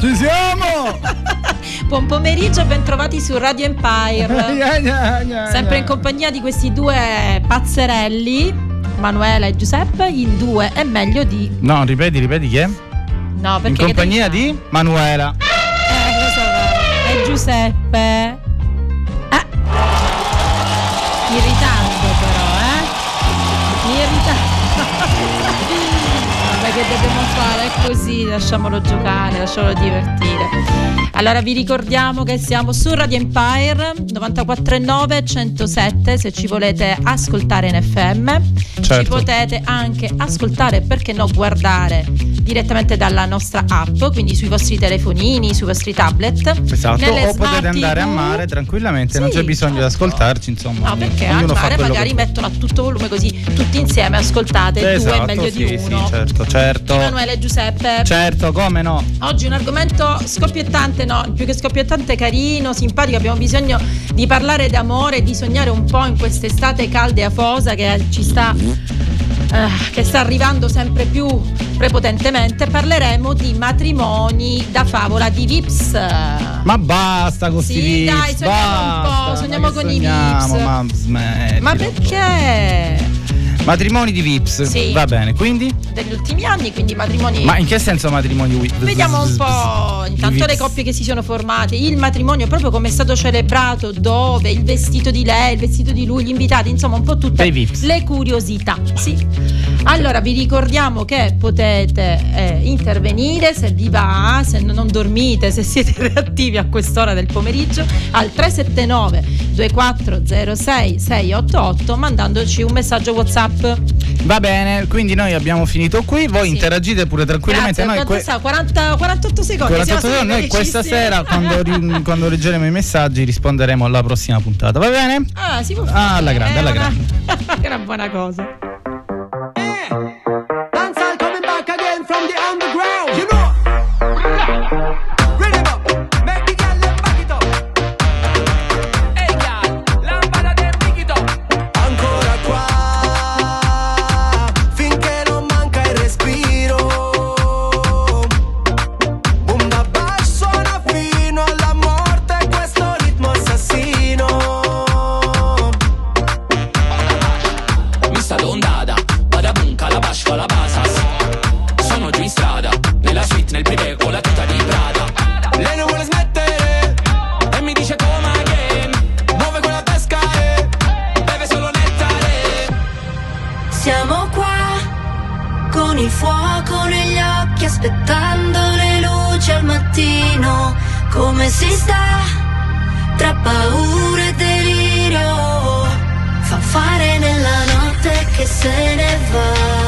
Ci siamo! Buon pomeriggio, bentrovati su Radio Empire. Sempre in compagnia di questi due pazzerelli, Manuela e Giuseppe, in due è meglio di... No, ripeti, ripeti chi è? No, perché... In compagnia di Manuela. Eh, lo so, e Giuseppe. Dobbiamo fare? È così, lasciamolo giocare, lasciamolo divertire. Allora vi ricordiamo che siamo su Radio Empire 94.9 107 se ci volete ascoltare in FM. Certo. Ci potete anche ascoltare, perché no, guardare direttamente dalla nostra app, quindi sui vostri telefonini, sui vostri tablet. Esatto, nelle o potete andare a TV. mare tranquillamente, non Sì, c'è bisogno di certo. ascoltarci, insomma. No, perché al mare magari che- mettono a tutto volume così tutti insieme ascoltate due Esatto, è meglio sì, di sì, uno. certo, certo. Emanuele e Giuseppe. Certo, come no? Oggi un argomento scoppiettante, no, più che scoppiettante, carino, simpatico. Abbiamo bisogno di parlare d'amore, di sognare un po' in quest'estate calda e afosa che ci sta. Eh, che sta arrivando sempre più prepotentemente, parleremo di matrimoni da favola di Vips. Ma basta con Sì, sti vips, dai, sogniamo un po', basta, sogniamo con i sogniamo, vips. Ma, Ma perché? Matrimoni di vips. Sì. Va bene, quindi? Degli ultimi anni, quindi matrimoni. Ma in che senso matrimoni vips? Vediamo un po' intanto le coppie che si sono formate, il matrimonio proprio come è stato celebrato, dove, il vestito di lei, il vestito di lui, gli invitati, insomma un po' tutte le curiosità. Sì. Allora vi ricordiamo che potete eh, intervenire se vi va, se non dormite, se siete reattivi a quest'ora del pomeriggio al 379 2406 688 mandandoci un messaggio WhatsApp. Va bene, quindi noi abbiamo finito qui, voi Sì. interagite pure tranquillamente. Grazie, Noi que- sa? 40 48 secondi. 48 siamo secondi, noi questa sera quando, ri- quando leggeremo i messaggi risponderemo alla prossima puntata, va bene? Ah, si può Ah, fare. alla grande, alla una- È una buona cosa. Tra paura e delirio? Fa fare nella notte che se ne va,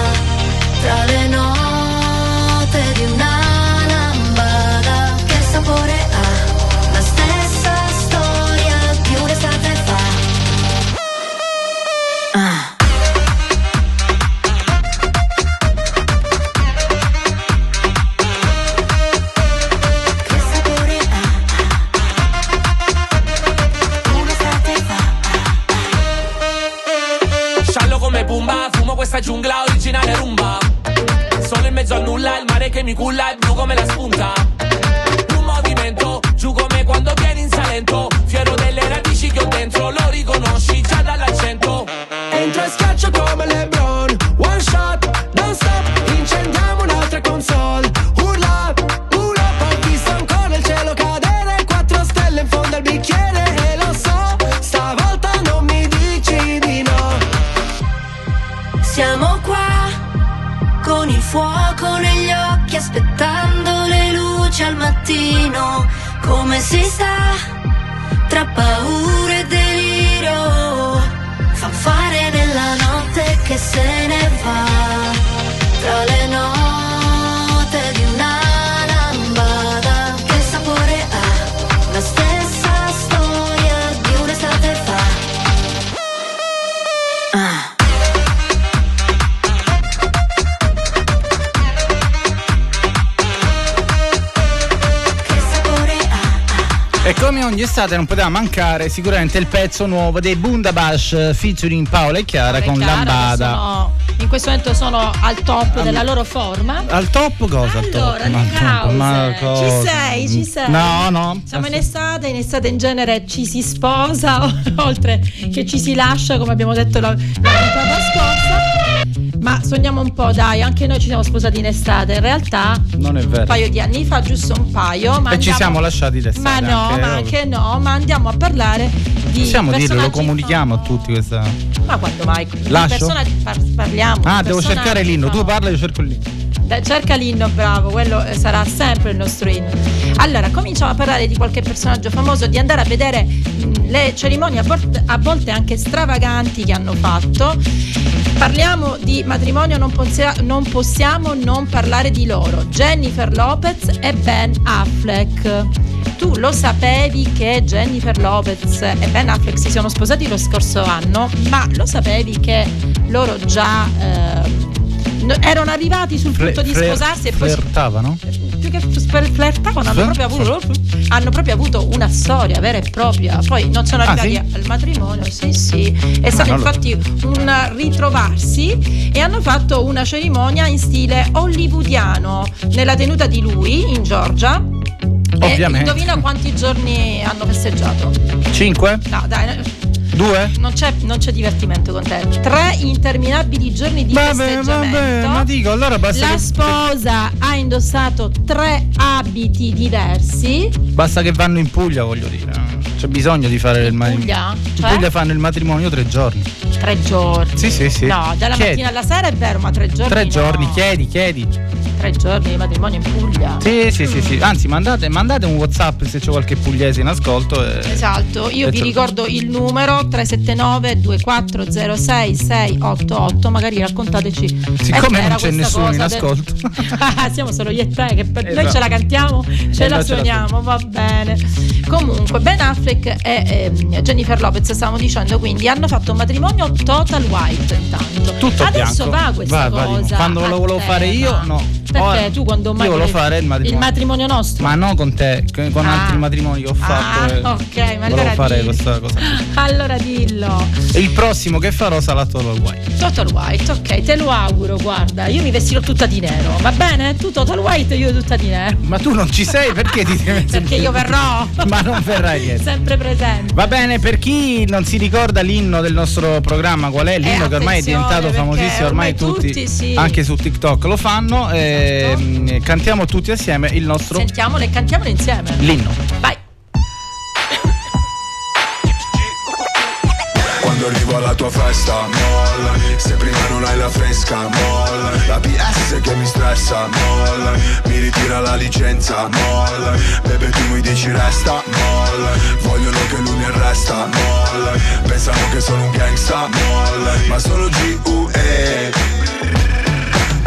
E come ogni estate non poteva mancare sicuramente il pezzo nuovo dei Bundabash featuring Paola e Chiara Paola con Chiara, Lambada. sono- in questo momento sono al top della loro forma. Al top cosa? al top? Allora, Ma- cause. ma Ci sei, ci sei. No, no. Siamo in estate, in estate in genere ci si sposa, oltre che ci si lascia, come abbiamo detto la, la. Ma sogniamo un po', dai, anche noi ci siamo sposati in estate. In realtà, Non è un vero. paio di anni fa, giusto un paio. Ma E ci andiamo- siamo lasciati Ma d'estate. no, anche, ma eh. anche no, ma andiamo a parlare di. Possiamo dirlo, lo comunichiamo a famosi. tutti questa. Ma quando mai? Di Lascio? personaggi- par- parliamo. Ah, di devo cercare l'inno. Tu parla, io cerco l'inno. Cerca l'inno, bravo, quello eh, sarà sempre il nostro inno. Allora, cominciamo a parlare di qualche personaggio famoso, di andare a vedere mh, le cerimonie a a volte anche stravaganti che hanno fatto. Parliamo di matrimonio, non, possia- non possiamo non parlare di loro, Jennifer Lopez e Ben Affleck. Tu lo sapevi che Jennifer Lopez e Ben Affleck si sono sposati lo scorso anno, ma lo sapevi che loro già no- erano arrivati sul Fle- punto di flir- sposarsi e poi Flirtavano? Più che fl- flirtavano hanno proprio, avuto, hanno proprio avuto una storia vera e propria poi non sono Ah, arrivati sì? al matrimonio sì sì è stato lo- infatti un ritrovarsi e hanno fatto una cerimonia in stile hollywoodiano nella tenuta di lui in Georgia e Ovviamente. indovina quanti giorni hanno festeggiato 5? no dai 2? non c'è, non c'è divertimento con te tre interminabili giorni di Vabbè, vabbè, ma dico, allora basta la che, sposa ha indossato tre abiti diversi. basta che vanno in Puglia, voglio dire. C'è bisogno di fare il matrimonio. Puglia? In Cioè? Puglia fanno il matrimonio tre giorni. Tre giorni. Sì, sì, sì. No, dalla Chiedi. mattina alla sera è vero, ma tre giorni. Tre no. giorni, chiedi, chiedi. Tre giorni di matrimonio in Puglia. Sì, sì, sì, sì. Anzi, mandate, mandate un WhatsApp se c'è qualche pugliese in ascolto. E... Esatto, io e vi ce- ricordo il numero 379 2406 688, magari raccontateci. Siccome non c'è nessuno in del- ascolto. Siamo solo io e te che per- noi Esatto. ce la cantiamo, ce E la noi ce la suoniamo, va bene. Comunque, Ben Affleck e ehm, Jennifer Lopez, stavamo dicendo, quindi hanno fatto un matrimonio total white intanto. Tutto Adesso bianco. va questa Va, va cosa. Quando a lo volevo fare io, no. Perché tu quando mai io volevo fare il matrimonio. il matrimonio nostro? Ma no con te, con Ah. altri matrimoni che ho fatto. Ah, e ok, ma allora fare dillo. questa cosa. Allora dillo. Il prossimo che farò sarà Total White. Total White, ok, te lo auguro, guarda, io mi vestirò tutta di nero, va bene? Tu Total White e io tutta di nero. Ma tu non ci sei perché ti devi Perché io verrò. Ma non verrai dietro. Sempre presente. Va bene, per chi non si ricorda l'inno del nostro programma, qual è l'inno Eh, che ormai è diventato famosissimo, ormai, ormai tutti, tutti, sì. anche su TikTok lo fanno, e, cantiamo tutti assieme il nostro Sentiamolo e cantiamolo insieme. l'inno. Vai. Quando arrivo alla tua festa, molla Se prima non hai la fresca, molla La PS che mi stressa, molla Mi ritira la licenza, molla Bebe tu mi dici resta, molla Vogliono che lui mi arresta, molla Pensano che sono un gangsta, molla Ma sono G.U.E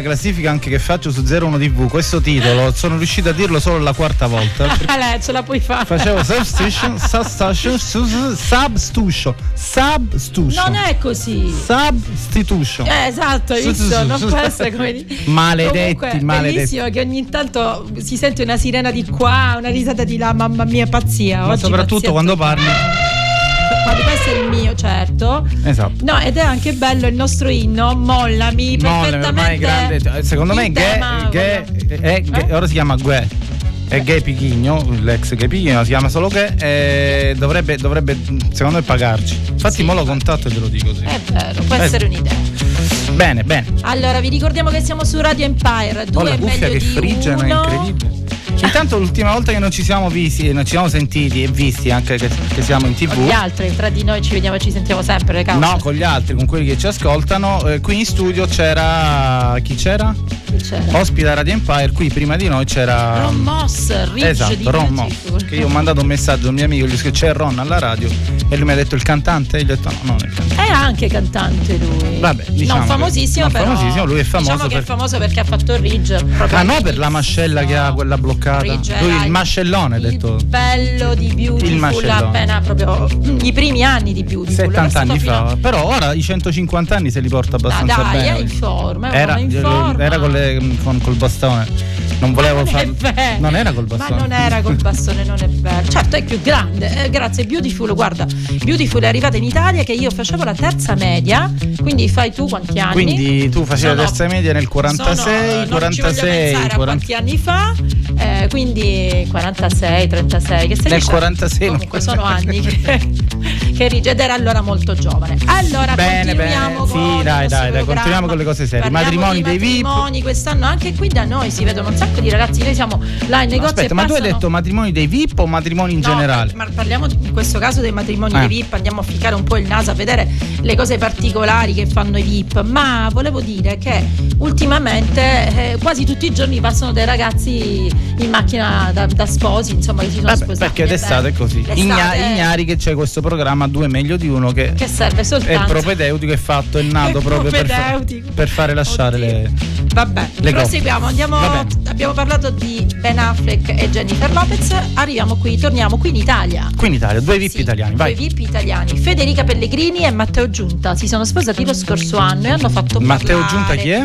la, la classifica anche che faccio su 01 TV, questo titolo sono riuscito a dirlo solo la quarta volta. Ah, lei, ce la puoi fare. Facevo substitution, substitution, su- substitution, substitution. Non è così. Substitution. Eh, esatto, hai visto? Non può essere come di- Maledetti, Comunque, maledetti. bellissimo che ogni tanto si sente una sirena di qua, una risata di là, mamma mia, pazzia. Ma Oggi soprattutto pazzia quando parli. Quando questo è il mio, certo. Esatto. No, ed è anche bello il nostro inno, mollami, perfettamente. ormai è grande. cioè, Secondo me Ghe, tema, Ghe- guarda. è Ghe- Eh? ora si chiama Gue. È Gay Pichigno, l'ex Gay Pichigno, si chiama solo Ghe e dovrebbe, dovrebbe, secondo me, pagarci. Infatti, Sì. mo lo contatto e te lo dico. Sì. È vero, può Eh, essere un'idea. Bene, bene. Allora, vi ricordiamo che siamo su Radio Empire, due la è meglio che di frigge, è uno. incredibile. Intanto l'ultima volta che non ci siamo visti, e non ci siamo sentiti e visti anche che, che siamo in Con gli tv. altri, tra di noi ci vediamo e ci sentiamo sempre, cavolo. No, con gli altri, con quelli che ci ascoltano. Eh, qui in studio c'era. Chi c'era? Chi c'era? Ospite a Radio Empire, qui prima di noi c'era. Ron Moss, Rich Esatto, Ron Moss. Che io ho mandato un messaggio a un mio amico, gli ho scritto c'è Ron alla radio e lui mi ha detto il cantante e gli ho detto no, non è il cantante. È anche cantante lui. Vabbè, diciamo non che- famosissimo, non però. famosissimo, lui è famoso Diciamo che per- è famoso perché ha fatto Ridge. Ah no, per la mascella che ha quella bloccata. Ridge Lui il mascellone, ha il detto. bello di Il Beautiful appena proprio i primi anni di Beautiful. Era 70 stato anni fino a- fa, però ora i 150 anni se li porta Ah, abbastanza dai, bene. è in forma, Era, in forma. era con le- con- col bastone. Non volevo vero. Non era col bastone. Ma non era col bastone, non è vero. Certo, è più grande. eh, grazie, Beautiful. Guarda, Beautiful è arrivata in Italia che io facevo la terza media. Quindi fai tu quanti anni? Quindi tu facevi la Sono- terza media nel 46, sono- non ci voglio 46, pensare a 40 quanti anni fa. Eh, quindi 46, 36, che sei Nel dice? 46 non- Comunque sono anni che, che rige ed era allora molto giovane. Allora Bene, continuiamo bene. Sì, con il dai, dai, dai, continuiamo con le cose serie. Parliamo Matrimoni dei VIP. matrimoni quest'anno anche qui da noi si vedono un sacco di ragazzi, noi siamo là in negozio Aspetta, e ma tu hai detto matrimoni dei VIP o matrimoni in No, generale? Ma parliamo in questo caso dei matrimoni Eh. dei VIP, andiamo a ficcare un po' il naso a vedere le cose particolari che fanno i VIP, ma volevo dire che ultimamente eh, quasi tutti i giorni passano dei ragazzi in macchina da, da sposi, insomma, che si sono Vabbè, sposati. perché d'estate è così. Igna- è- ignari che c'è questo programma due meglio di uno che, che serve è soltanto propedeutico, è fatto, è nato È proprio per, fa- per fare lasciare Oddio. le. Vabbè, Le proseguiamo. Andiamo, Va bene. abbiamo parlato di Ben Affleck e Jennifer Lopez. Arriviamo qui, torniamo qui in Italia. Qui in Italia, due VIP Sì, italiani, vai. Due VIP italiani. Federica Pellegrini e Matteo Giunta si sono sposati lo scorso anno e hanno fatto Matteo parlare- Giunta chi è?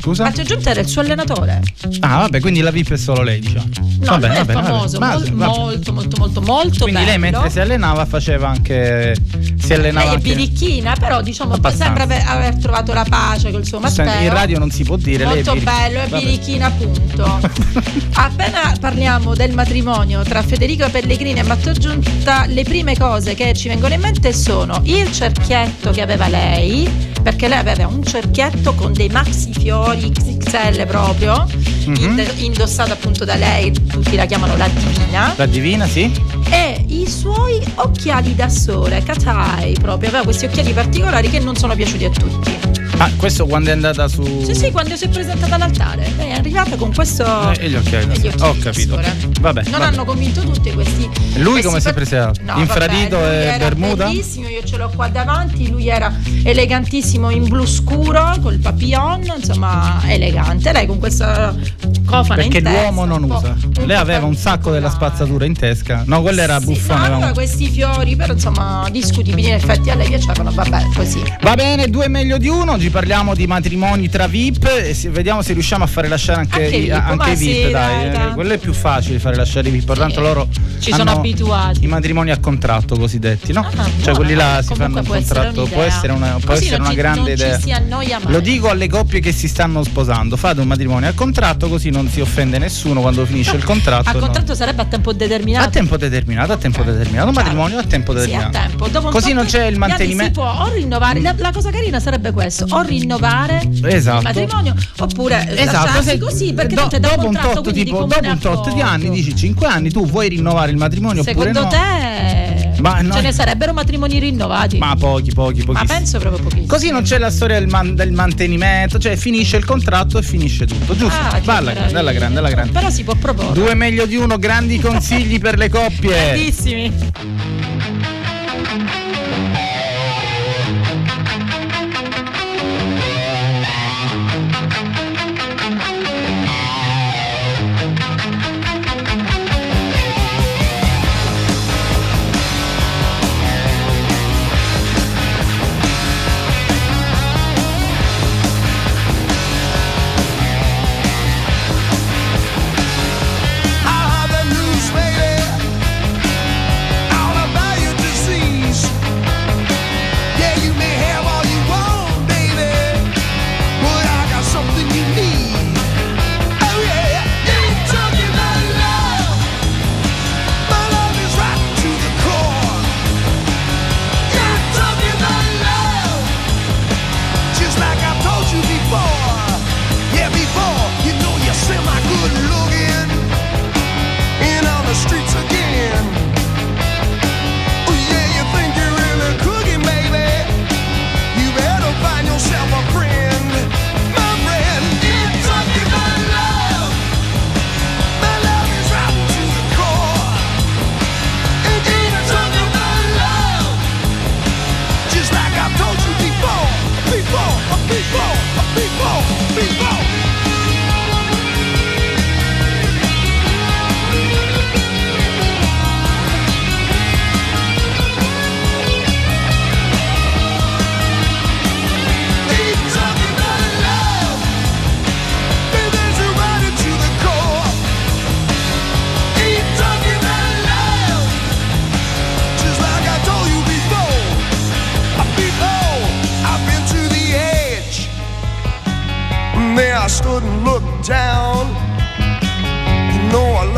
Scusa? Matteo Giunta era il suo allenatore. Ah, vabbè, quindi la VIP è solo lei, diciamo. No, va bene, lui va è bene, va famoso, bene. mol- Va bene. molto, molto, molto, molto Quindi lei bello. mentre si allenava faceva anche. Si allenava Lei è anche. birichina, però diciamo Abbastanza. sembra aver, aver trovato la pace col suo Matteo. Senti, in radio non si può dire, lei è Molto birichina. bello, è Vabbè. birichina appunto. Appena parliamo del matrimonio tra Federico Pellegrini e Matteo Giunta, le prime cose che ci vengono in mente sono il cerchietto che aveva lei, perché lei aveva un cerchietto con dei maxi fiori XXL proprio, Mhm. ind- indossato appunto da lei, tutti la chiamano la divina, La divina, sì? E i suoi occhiali da sole, Katai proprio, aveva questi occhiali particolari che non sono piaciuti a tutti. Ah, questo quando è andata su. Sì, sì, quando si è presentata all'altare. È arrivata con questo. Eh, e gli occhiali e gli occhiali Ho capito. sole. Vabbè, Non vabbè. hanno convinto tutti questi. Lui questi come si è preso? No, Infradito vabbè, e bermuda? Bellissimo, io ce l'ho qua davanti. Lui era elegantissimo in blu scuro col papillon, insomma, elegante. Lei con questa cofana Perché in testa. l'uomo non usa. Lei aveva un sacco della spazzatura in testa. No, quello era Sì, buffone. No, un- questi fiori, però insomma, discutibili. In effetti a lei piacevano, vabbè, così. Va bene, due meglio di uno. Oggi parliamo di matrimoni tra VIP. E se- vediamo se riusciamo a fare lasciare anche, Anche i, VIP, anche VIP. sì, dai, dai, eh, quello è più facile fare lasciare i VIP. Tanto loro Ci sono abituati. I matrimoni a contratto cosiddetti, no? Ah, cioè buona, quelli là si fanno un essere contratto. Può essere una, può essere una ci- grande non ci idea. Lo dico alle coppie che si stanno sposando: fate un matrimonio a contratto, così non si offende nessuno quando finisce il contratto. A no? contratto sarebbe a tempo determinato. A tempo determinato, a tempo determinato, un Chiaro. matrimonio a tempo Sì, a determinato. tempo. Dopo Così non c'è il mantenimento. Si può o rinnovare. La, la cosa carina sarebbe questo: o rinnovare Esatto. il matrimonio oppure Esatto, lasciarsi se- così perché do- non c'è da dopo un contratto, tot, tipo, di dopo un tot di anni, dici 5 anni, tu vuoi rinnovare il matrimonio Secondo oppure no? te Ma no- ce ne sarebbero matrimoni rinnovati? Ma pochi, pochi, Ma pochi. penso proprio pochissimi. Così non c'è la storia del, man- del mantenimento, cioè finisce il contratto e finisce tutto, giusto? Ah, che Va alla grande, alla grande, alla grande. Però si può proporre. Due meglio di uno, grandi consigli per le coppie. Grandissimi.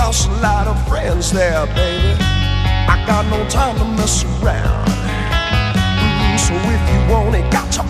Lost a lot of friends there, baby. I got no time to mess around. Mm, so if you want it, got to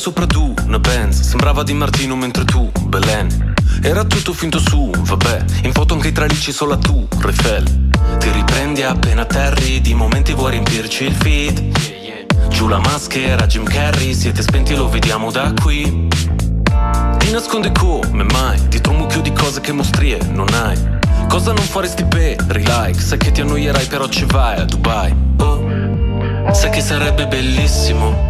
sopra tu, una Benz Sembrava di Martino mentre tu, Belen. Era tutto finto su, vabbè. In foto anche i tralicci solo tu, Refel Ti riprendi appena atterri Di momenti vuoi riempirci il feed. Giù la maschera, Jim Carrey Siete spenti lo vediamo da qui. Ti nasconde come mai? Dietro un mucchio di cose che mostrie non hai. Cosa non faresti per like Sai che ti annoierai però ci vai a Dubai. Oh. Sai che sarebbe bellissimo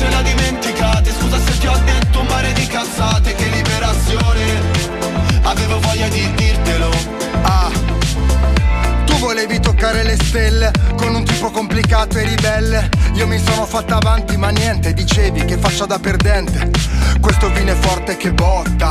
le ho dimenticate. Scusa se ti ho detto un mare di cazzate Che liberazione. Avevo voglia di dirtelo. Ah, tu volevi toccare le stelle con un tipo complicato e ribelle. Io mi sono fatta avanti, ma niente, dicevi che faccia da perdente. Questo vino è forte che botta,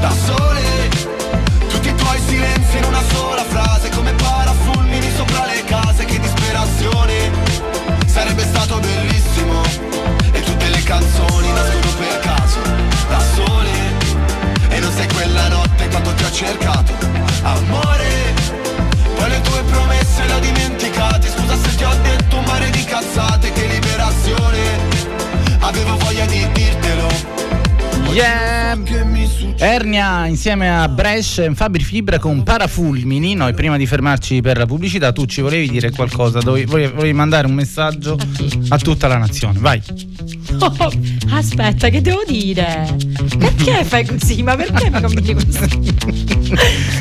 Da sole. Tutti i tuoi silenzi in una sola frase Come parafulmini sopra le case Che disperazione. Sarebbe stato bellissimo. E tutte le canzoni nascono per caso Da sole. E non sei quella notte quando ti ho cercato. Amore poi le tue promesse le ho dimenticate. Scusa se ti ho detto un mare di cazzate Che liberazione. Avevo voglia di dirtelo Yeah. Ernia insieme a Brescia e Fabri Fibra con Parafulmini. Noi prima di fermarci per la pubblicità, tu ci volevi dire qualcosa, dovevi, volevi, volevi mandare un messaggio a tutta la nazione. Vai. Oh, aspetta, che devo dire? Perché fai così? Ma perché mi combini così?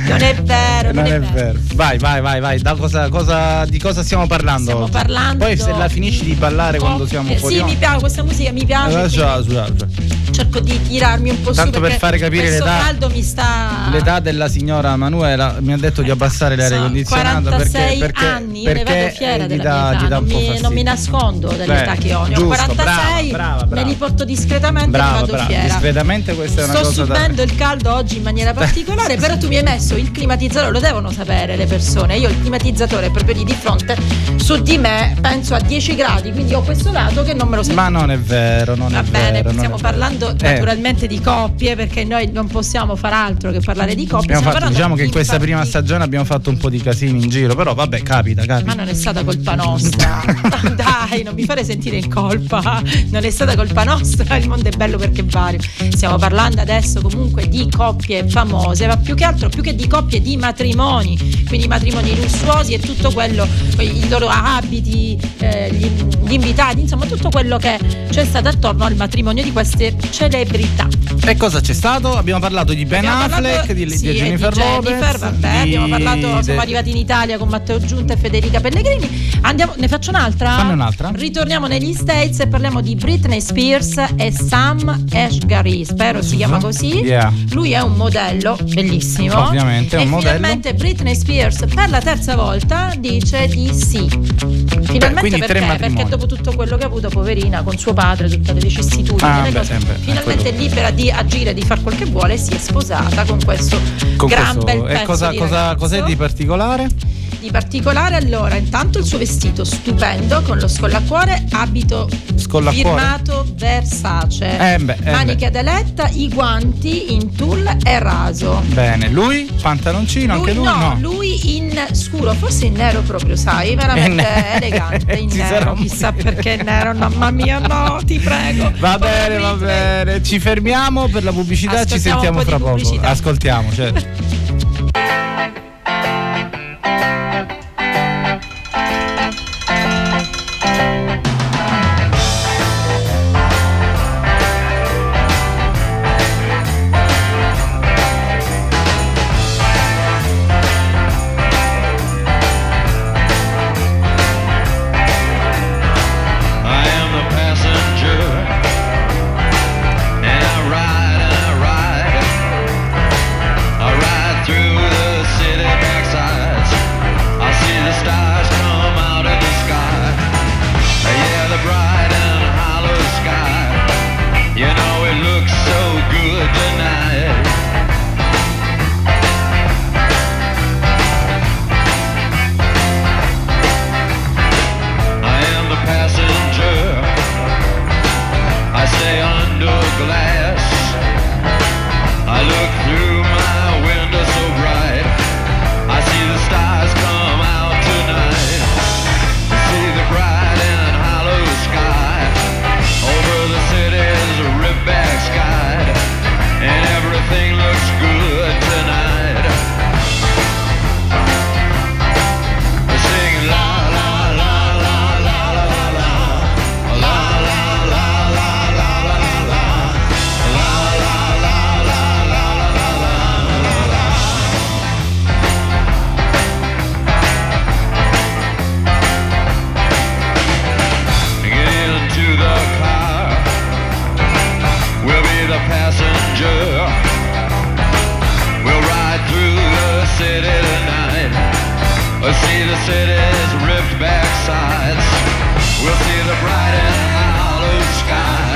Non è vero, non, Non è vero. Vai, vai, vai, vai. Da cosa, cosa- di cosa stiamo parlando? Stiamo parlando- Poi se la finisci di ballare quando Oh, siamo eh, fuori. Sì, mi piace, questa musica mi piace. Eh, quindi già, già, già. Cerco di tirarmi un po' Tanto su per perché fare capire l'età- caldo mi sta L'età della signora Manuela mi ha detto di abbassare l'aria Sono condizionata 46 perché, perché, anni, io ne perché vado fiera della dà, mia età, non mi, non mi nascondo dell'età Beh, che ho. Ne ho giusto, 46, brava, brava, brava. me li porto discretamente e Brava, brava. Discretamente questa è una Sto cosa da- subendo il caldo oggi in maniera particolare, però tu mi hai messo il climatizzatore, lo devono sapere le persone. Io il climatizzatore proprio lì di fronte su di me penso a 10 gradi, quindi ho questo lato che non me lo sento. Ma non è vero, non Va è bene, vero. stiamo vero. parlando parlando Eh. naturalmente di coppie perché noi non possiamo far altro che parlare di coppie. Fatto, diciamo che in questa prima partiti- stagione abbiamo fatto un po' di casini in giro, però vabbè, capita, Ma capita. non è stata colpa nostra. Dai, non mi fare sentire in colpa. Non è stata colpa nostra. Il mondo è bello perché è vario. Stiamo parlando adesso comunque di coppie famose, ma più che altro, più che di coppie, di matrimoni. Quindi matrimoni lussuosi e tutto quello, i loro abiti, eh, gli, gli invitati, insomma, tutto quello che c'è stato attorno al matrimonio di queste celebrità. E cosa c'è stato? Abbiamo parlato di Ben Abbiamo Affleck, parlato- di, di sì, e Jennifer di Lopez. Jennifer, vabbè, di- abbiamo parlato, siamo arrivati in Italia con Matteo Giunta e Federica Pellegrini. Andiamo, ne faccio un'altra? Fammi un'altra. Ritorniamo negli States e parliamo di Britney Spears e Sam Ashgary, spero si chiama così. Yeah. Lui è un modello bellissimo. Ovviamente, è un modello. finalmente Britney Spears per la terza volta dice di sì. Finalmente tre perché? Perché dopo tutto quello che ha avuto, poverina, con suo padre, tutte le vicissitudini, Ah, le beh, cose, beh, finalmente è libera di agire, di fare quel che vuole, si è sposata con questo con gran questo- bel pezzo e cosa, di cosa- cos'è di particolare? Di particolare allora, intanto il suo vestito stupendo con lo scollacuore, abito Scollacuore? firmato Versace, Eh beh, eh maniche ad aletta, i guanti in tulle e raso. Bene, lui? Pantaloncino, anche lui? no, No. lui in scuro, forse in nero proprio, sai, veramente elegante in nero, chissà perché in nero, mamma mia, no, ti prego. Va bene, va bene. Ci fermiamo per la pubblicità, ci sentiamo fra di poco. pubblicità. Ascoltiamo, certo. city's ripped back sides. We'll see the bright and hollow sky.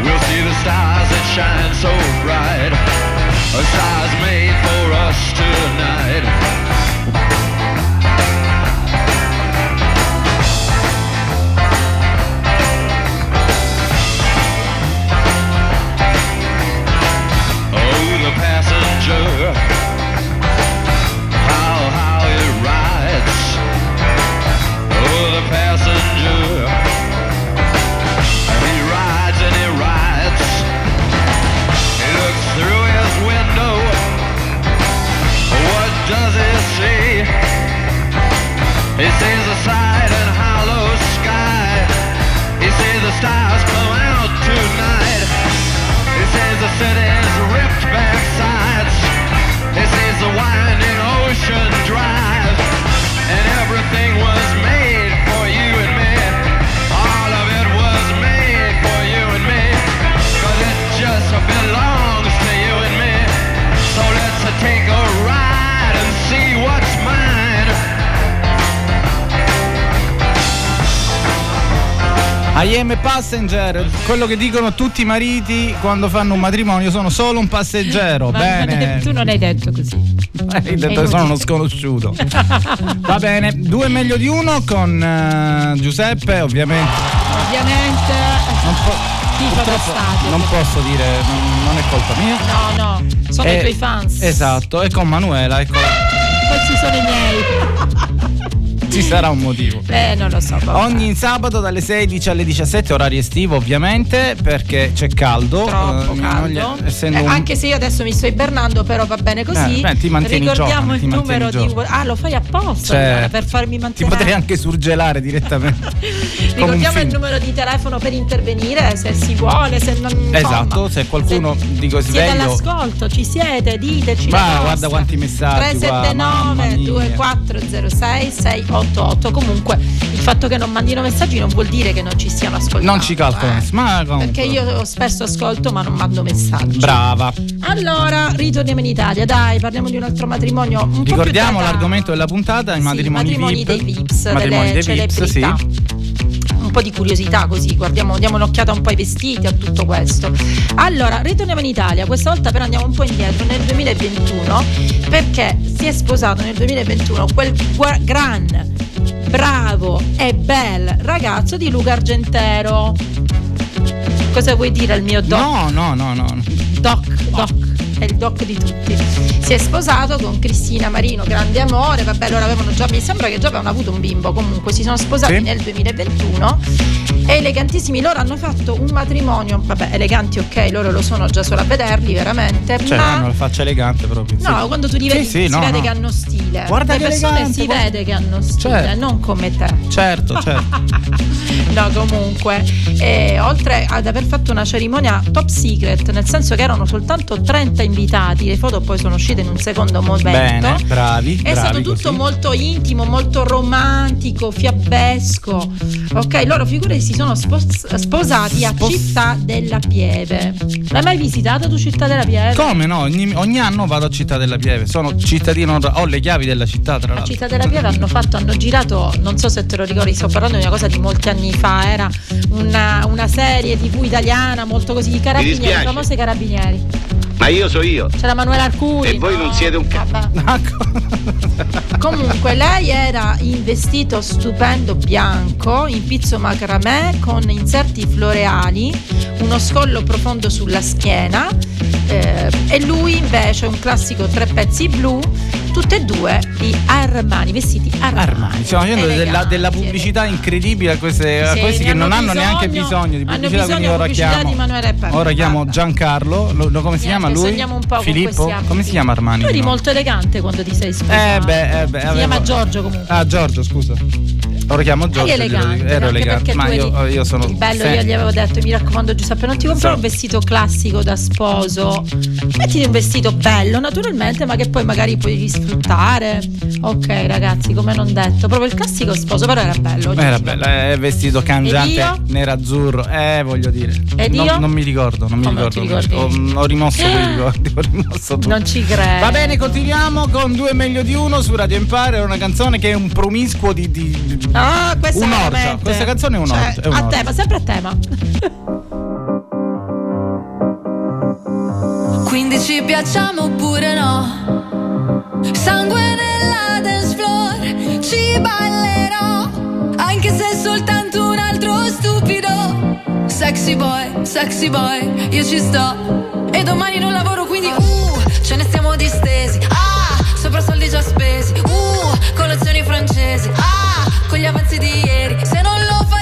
We'll see the stars that shine so bright. Passenger, quello che dicono tutti i mariti quando fanno un matrimonio, sono solo un passeggero. Ma Bene. tu non hai detto così. Hai detto che sono uno sconosciuto. Va bene, due meglio di uno con eh, Giuseppe, ovviamente. Ovviamente. Non po-. Non posso dire, non, non è colpa mia. No, no, sono Eh, i tuoi fans. Esatto, e con Manuela, eccola. Questi sono i miei. Ci sarà un motivo. Eh, non lo so. vabbè. Ogni sabato dalle 16 alle 17, orario estivo ovviamente, perché c'è caldo. Troppo eh, caldo. gli- Eh, un- anche se io adesso mi sto ibernando, però va bene così. Eh, beh, ti Ricordiamo giovane, il ti numero di. Ah, lo fai apposta Certo. allora, per farmi Ti mantenere. potrei anche surgelare direttamente. Ricordiamo il numero di telefono per intervenire se si vuole, se non. Esatto, se qualcuno dico Siete sveglio. all'ascolto, ci siete, diteci. Ma guarda quanti messaggi qua, mamma 379 mia. 2406 688. Comunque, il fatto che non mandino messaggi non vuol dire che non ci stiano ascoltando. Non ci calcolano, eh. ma comunque. Perché io spesso ascolto ma non mando messaggi. Brava. Allora, ritorniamo in Italia, dai, parliamo di un altro matrimonio. Un Ricordiamo l'argomento della puntata, i Sì, matrimoni, matrimoni VIP. dei VIPs, matrimoni delle dei VIPs, sì. Po' di curiosità così, guardiamo, diamo un'occhiata un po' ai vestiti, a tutto questo. Allora, ritorniamo in Italia, questa volta però andiamo un po' indietro, nel 2021, perché si è sposato nel 2021 quel gran, bravo e bel ragazzo di Luca Argentero. Cosa vuoi dire al mio doc? No, no, no, no. no. Doc, Doc, è il doc di tutti. Si è sposato con Cristina Marino, grande amore, vabbè, loro avevano già, mi sembra che già avevano avuto un bimbo, comunque si sono sposati Sì. nel 2021, elegantissimi, loro hanno fatto un matrimonio, vabbè, eleganti ok, loro lo sono già solo a vederli veramente, Cioè, ma... hanno la faccia elegante proprio. sì. No, quando tu li Sì, vedi sì, si no, vede no. che hanno stile. Guarda Le che persone elegante, si guarda. vede che hanno stile, Certo. non come te. Certo, certo. No, comunque, eh, oltre ad aver fatto una cerimonia top secret, nel senso che erano soltanto 30 invitati, le foto poi sono uscite in un secondo momento. Bene, bravi. È bravi stato tutto così. molto intimo, molto romantico, fiabesco. Ok, loro figure si sono spos- sposati a Spos- Città della Pieve. L'hai mai visitato tu Città della Pieve? Come no? Ogni, ogni anno vado a Città della Pieve. Sono cittadino, ho le chiavi della città, tra A l'altro. Città della Pieve hanno fatto, hanno girato, non so se te lo ricordi, sto parlando di una cosa di molti anni fa, era una, una serie tv italiana molto così di carabinieri, dispiace. famosi carabinieri. Ma io so io. C'era Manuela Arcuri. E voi no? non siete un ca- Vabbè. Comunque lei era in vestito stupendo bianco, in pizzo macramè con inserti floreali, uno scollo profondo sulla schiena eh, e lui invece un classico tre pezzi blu, tutte e due di Armani, vestiti Armani. Armani, stiamo facendo della, della pubblicità incredibile a, queste- a Sì, questi ne che non hanno hanno neanche bisogno, bisogno di pubblicità, bisogno ora pubblicità chiamo, ora chiamo. Giancarlo, lo- lo- come si chiama lui? con Filippo? questi. Come si chiama Armani? Tu eri no? molto elegante quando ti sei sposato. Eh beh, eh beh. Si avevo- chiama Giorgio comunque. Ah, Giorgio, scusa. Ora chiamo Giorgio. Elegante, Ero elegante, ma io, io sono. il bello, io gli avevo detto, mi raccomando Giuseppe, non ti comprare Sì. un vestito classico da sposo, mettiti un vestito bello, naturalmente, ma che poi magari puoi sfruttare. Ok, ragazzi, come non detto, proprio il classico sposo, però era bello. Era bello, è vestito cangiante, io? nero-azzurro, eh, voglio dire. Ed non, io? non mi ricordo, non mi Come ricordo. Ho, ho rimosso quei ricordi, ho rimosso tutto. Non ci credo. Va bene, continuiamo con due meglio di uno su Radio Empire. È una canzone che è un promiscuo di. di- di- Ah, questa Un'orgia. veramente. Questa canzone è un'orgia, Cioè, è un'orgia. a tema, sempre a tema. 15 piacciamo oppure no? Sangue nella dance floor, ci ballerò. Anche se è soltanto un altro stupido. Sexy boy, sexy boy, io ci sto. E domani non lavoro, quindi uh, ce ne stiamo distesi. Ah, sopra soldi già spesi. Uh, colazioni francesi. Ah, con gli avanzi di ieri. Se non lo facciamo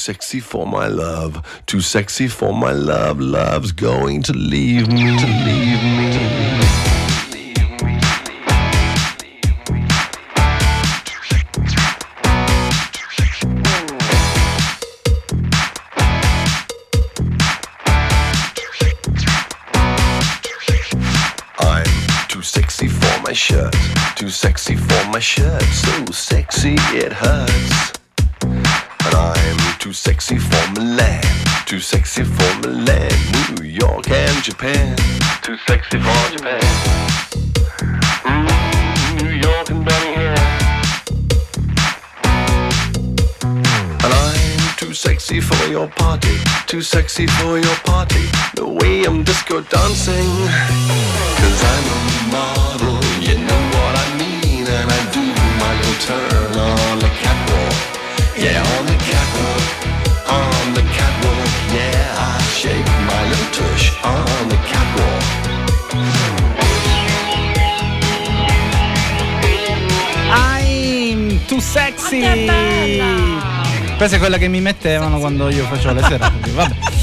Sexy for my love, too sexy for my love. Love's going to leave me, to leave me. I'm too sexy for my shirt, too sexy for my shirt, so sexy it hurts. I'm too sexy for Milan, too sexy for Milan, New York and Japan. Too sexy for Japan. Mm, New York and. And I'm too sexy for your party, too sexy for your party. The way I'm disco dancing. Cause I'm a model, bella! Questa è quella che mi mettevano quando io facevo le serate. Vabbè.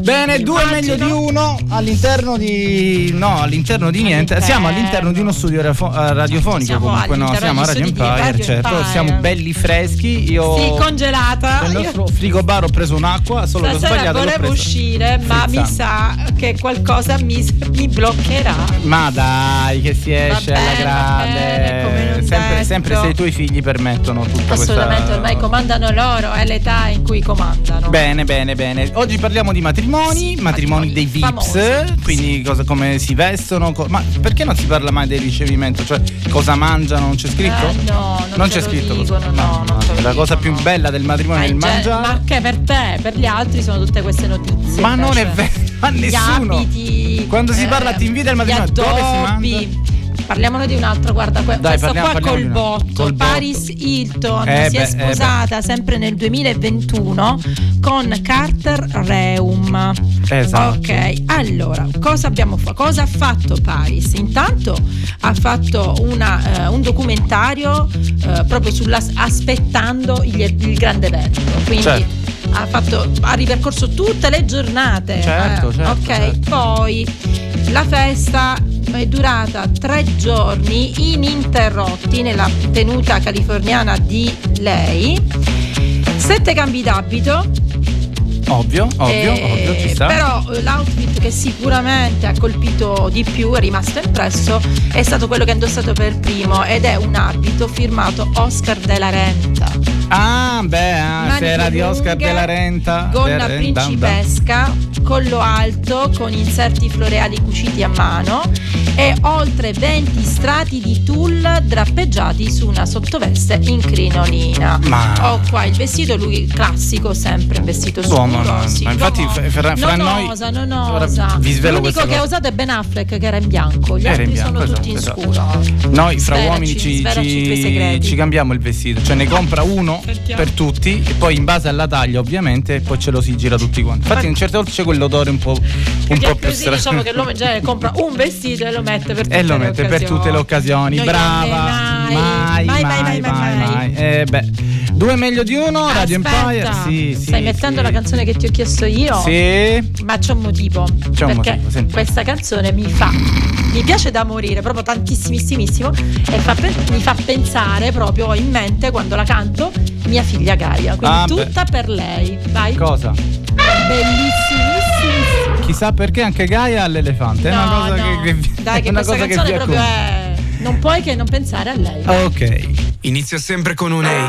Bene, due è meglio di uno all'interno di. No, all'interno di niente. Siamo all'interno di uno studio rafo- eh, radiofonico. Siamo comunque, no, all'interno siamo a Radio Empire, Radio certo. Empire. Siamo belli freschi. Io. Sì, congelata. Nel Io- nostro frigobar ho preso un'acqua, solo che ho sbagliato. volevo uscire, ma mi frizzante. sa che qualcosa mi, mi bloccherà. Ma dai, che si esce alla bene, come grande. Sempre, sempre se i tuoi figli permettono tutta Assolutamente, questa. ormai comandano loro, è l'età in cui comandano. Bene, bene, bene. Oggi parliamo di matrimoni, matrimoni dei VIPs, famosi. quindi cosa, come si vestono. co- ma perché non si parla mai del ricevimento? Cioè, cosa mangiano? Non c'è scritto? Eh, no, non ce c'è scritto. dicono, cosa- no, non ce lo la cosa più bella del matrimonio è il in genere- mangiare. Ma anche per te, per gli altri sono tutte queste notizie. Ma non è invece. vero, ma Gli nessuno. abiti, Quando si eh, parla ti invita al gli matrimonio, dove si addobbi. Parliamone di un altro, guarda, que- Dai, questo parliamo- qua parliamo col botto. Col botto. Paris Hilton Eh si beh, è eh sposata sempre nel 2021 con Carter Reum. Esatto. Ok, allora, cosa abbiamo fatto? Cosa ha fatto Paris? Intanto ha fatto una, eh, un documentario eh, proprio sulla aspettando il, il grande evento. Quindi Certo. ha, fatto, ha ripercorso tutte le giornate. Certo, eh, certo, Ok, certo. poi la festa è durata tre giorni ininterrotti nella tenuta californiana di lei. Sette cambi d'abito, Ovvio, ovvio, eh, ovvio, ci sta. Però l'outfit che sicuramente ha colpito di più, è rimasto impresso, è stato quello che ha indossato per primo ed è un abito firmato Oscar della Renta. Ah, beh, ah, era di Oscar della Renta. Gonna del- principesca, collo alto con inserti floreali cuciti a mano e oltre 20 strati di tulle drappeggiati su una sottoveste in crinolina. Ma- Ho qua il vestito, lui classico, sempre vestito scuro. Uomo, no, sì, ma infatti fra- fra- non noi- osa, non osa. vi svelo L'unico che ha usato è Ben Affleck che era in bianco, gli Era altri bianco, sono esatto, tutti in esatto. scuro. Noi fra Svelaci, uomini ci, ci- ci cambiamo il vestito, cioè ne compra uno Per tutti e poi in base alla taglia ovviamente poi ce lo si gira tutti quanti. Infatti in certe volte c'è quell'odore un po', un po' più strano. diciamo che l'uomo già compra un vestito e lo mette per tutte E lo le mette per occasioni. tutte le occasioni. Noi Brava. donne, Mai, mai, mai, mai, mai. Eh, beh. Due meglio di uno, Radio Aspetta, Empire. Sì, sì. Stai mettendo sì. la canzone che ti ho chiesto io? Sì. Ma c'è un motivo. C'è un perché motivo, senti. questa canzone mi fa. Mi piace da morire, proprio tantissimissimo. E fa mi fa pensare proprio in mente quando la canto mia figlia Gaia. Quindi Ah, beh. tutta per lei. Vai. Cosa? Bellissimissima. Chissà perché anche Gaia ha l'elefante. È una No, cosa no. che, che Dai, che una questa cosa che canzone vi proprio è. Non puoi che non pensare a lei. Ok. Inizia sempre con un ehi,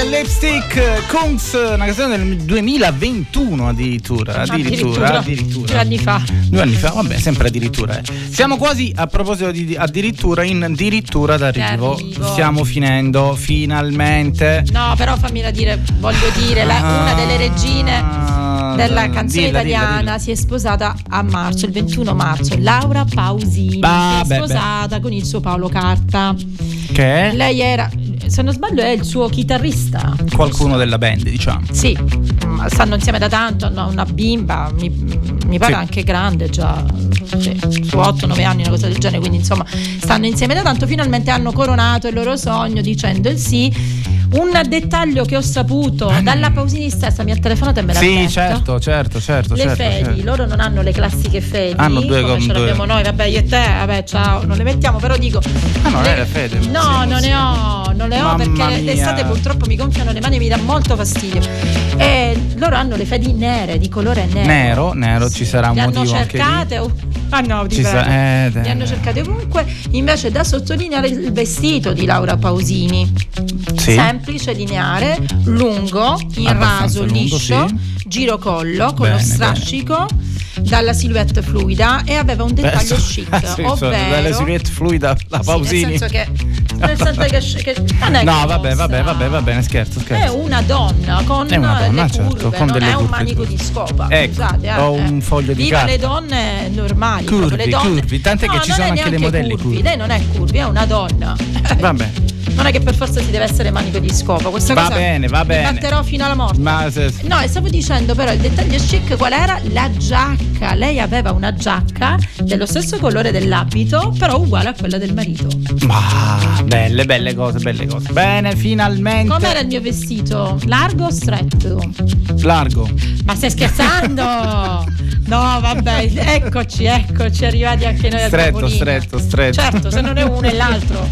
Ah è Lipstick Kungs, una canzone del 2021 addirittura, addirittura, addirittura. Due anni fa. Due anni fa, vabbè, sempre addirittura. eh. Siamo quasi, a proposito di addirittura, in addirittura d'arrivo. D'arrivo. Stiamo finendo, finalmente. No, però fammi da dire, voglio dire, la- una delle regine Ah, della canzone dilla, dilla, italiana dilla. si è sposata a marzo, il 21 marzo. Laura Pausini Ah, si beh, è sposata con il suo Paolo Carta. Che Lei era, se non sbaglio, è il suo chitarrista. qualcuno della band, diciamo. Sì, stanno insieme da tanto, hanno una bimba, mi, mi pare Sì. anche grande già, sì, su 8-9 anni, una cosa del genere, quindi insomma stanno insieme da tanto, finalmente hanno coronato il loro sogno dicendo il sì. Un dettaglio che ho saputo dalla Pausini stessa mi ha telefonato e me l'ha Ah, Sì, detto. certo, certo, certo. Le certo, fedi, certo. loro non hanno le classiche fedi Hanno due come ce l'abbiamo noi, vabbè io e te, vabbè ciao, non le mettiamo, però dico Ah, non le- è la fede. No, non ne ho, non le ho Mamma perché d'estate purtroppo mi gonfiano le mani e mi dà molto fastidio. E loro hanno le fedi nere, di colore nero. Nero, nero, ci sarà un Le hanno motivo anche lì. cercate. o- Ah no, dipende. sa- eh, Le hanno cercate ovunque. Invece da sottolineare il vestito di Laura Pausini. Sì. Semplice, lineare, lungo, in Abbastanza raso, lungo, liscio, sì. girocollo, con Bene, lo strascico, dalla silhouette fluida e aveva un dettaglio Beh, chic, sì, ovvero... Delle silhouette fluida, la Sì, Pausini. Nel senso che, nel senso che, che non è No, che vabbè, vabbè, vabbè, va bene, scherzo, È scherzo. una donna con È una donna, le certo, curve, con non è un manico di scopa. Ecco, scusate, eh, ho eh. un foglio di Viva carta. le donne normali, Curvi, le donne. curvi, tant'è che No, ci non sono è anche le neanche modelli curvi. curvi. Lei non è curvi, è una donna. Vabbè. Non è che per forza si deve essere manico di scopa. Questa Va cosa bene, va bene. batterò fino alla morte. Ma se- No, e stavo dicendo però il dettaglio chic qual era? La giacca. Lei aveva una giacca dello stesso colore dell'abito, però uguale a quella del marito. Ma belle, belle cose, belle cose. Bene, finalmente. Com'era il mio vestito? Largo o stretto? Largo. Ma stai scherzando? No, vabbè, eccoci, eccoci, arrivati anche noi al Stretto, stretto, stretto. Certo, se non è uno e l'altro.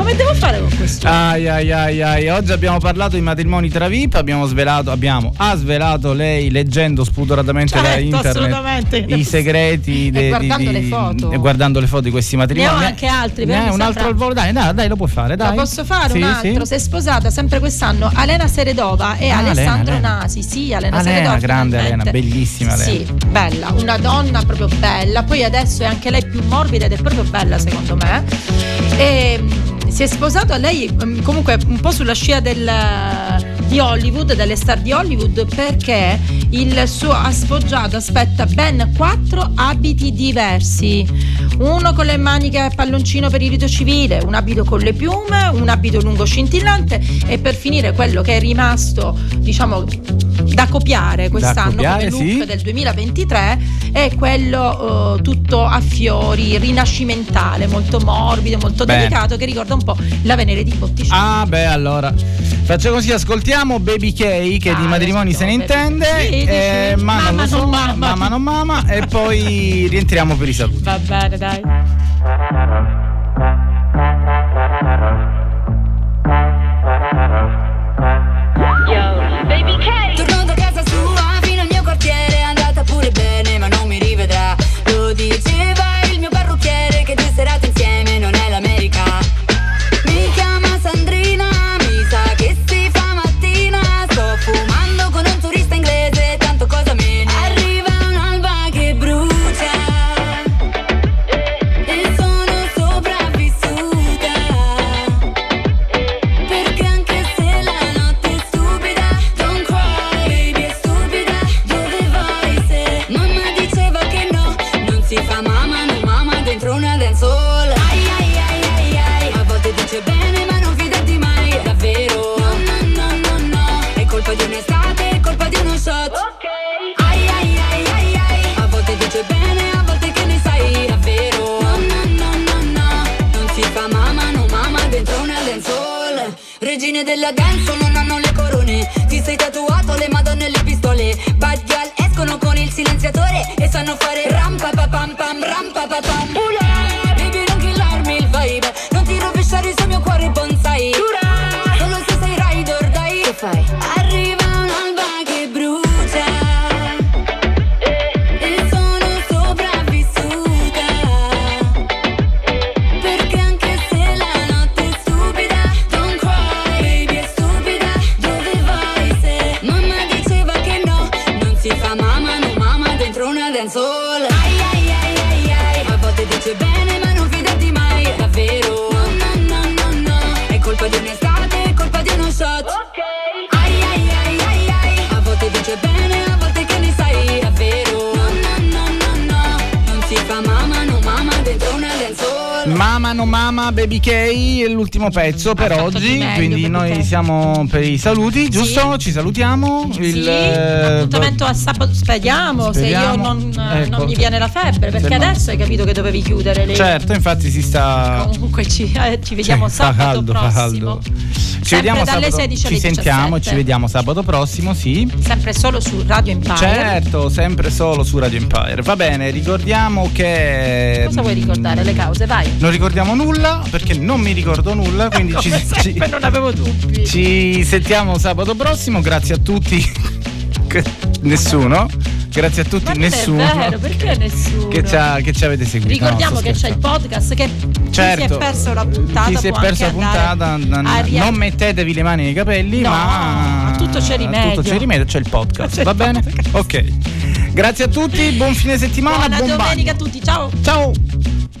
Come devo fare con questo? Ai ai ai ai, oggi abbiamo parlato di matrimoni tra VIP, abbiamo svelato, abbiamo, ha svelato lei leggendo spudoratamente da Certo, internet assolutamente. i segreti E de- guardando di- le foto. e guardando le foto di questi Ne matrimoni. ho anche altri, Ne un altro al volo? Dai, dai, dai, lo puoi fare, dai. Lo posso fare Sì, un altro? sì. È sposata sempre quest'anno Alena Seredova e Ah, Alessandro Alena. Nasi. Sì, Alena, Alena, Seredova. grande finalmente. Alena, bellissima Alena. Sì, bella, una donna proprio bella. Poi adesso è anche lei più morbida ed è proprio bella secondo me. E mm, si è sposato a lei mm, comunque un po' sulla scia del, di Hollywood, delle star di Hollywood, perché il suo ha spoggiato, aspetta, ben quattro abiti diversi. Uno con le maniche a palloncino per il rito civile, un abito con le piume, un abito lungo scintillante e per finire quello che è rimasto, diciamo, da copiare quest'anno copiare, come look sì. del 2023 è quello eh, tutto a fiori, rinascimentale, molto morbido, molto Bene. delicato, che ricorda un po' la Venere di Botticelli. Ah, beh, allora. Facciamo così, ascoltiamo Baby K che di Ah, matrimoni se ne intende. Sì, eh, ma non mamma lo so, non mamma. mamma non mamma. E poi rientriamo per i saluti. Va bene, dai. Mano Mama Baby K è l'ultimo pezzo per fatto oggi, meglio, quindi noi K. siamo per i saluti, giusto? Ci salutiamo. Il, Sì, eh, appuntamento a sabato, speriamo, se io Speriamo. non, eh, Ecco. non mi viene la febbre, perché no- adesso hai capito che dovevi chiudere le Certo, infatti si sta Comunque ci, eh, ci vediamo Sì, fa sabato caldo, fa prossimo. caldo. Ci vediamo dalle sabato, 16 ci alle sentiamo, 17. ci vediamo sabato prossimo, sì. Sempre solo su Radio Empire. Certo, sempre solo su Radio Empire. Va bene, ricordiamo che Cosa vuoi ricordare? Le cause, vai. non ricordiamo nulla perché non mi ricordo nulla, quindi ci, ci- non avevo dubbi. ci sentiamo sabato prossimo. Grazie a tutti. Nessuno. Grazie a tutti, Ma nessuno. è vero, perché nessuno? Che ci, ha- che ci avete seguito. Ricordiamo No, che c'è il podcast che chi si Certo. è perso la puntata Chi si è perso la puntata, n- non mettetevi le mani nei capelli, No, ma tutto c'è rimedio. tutto c'è rimedio, c'è il podcast. C'è va il bene? Ok. Grazie a tutti, buon fine settimana, Buona buon domenica bagno. a tutti, ciao! Ciao!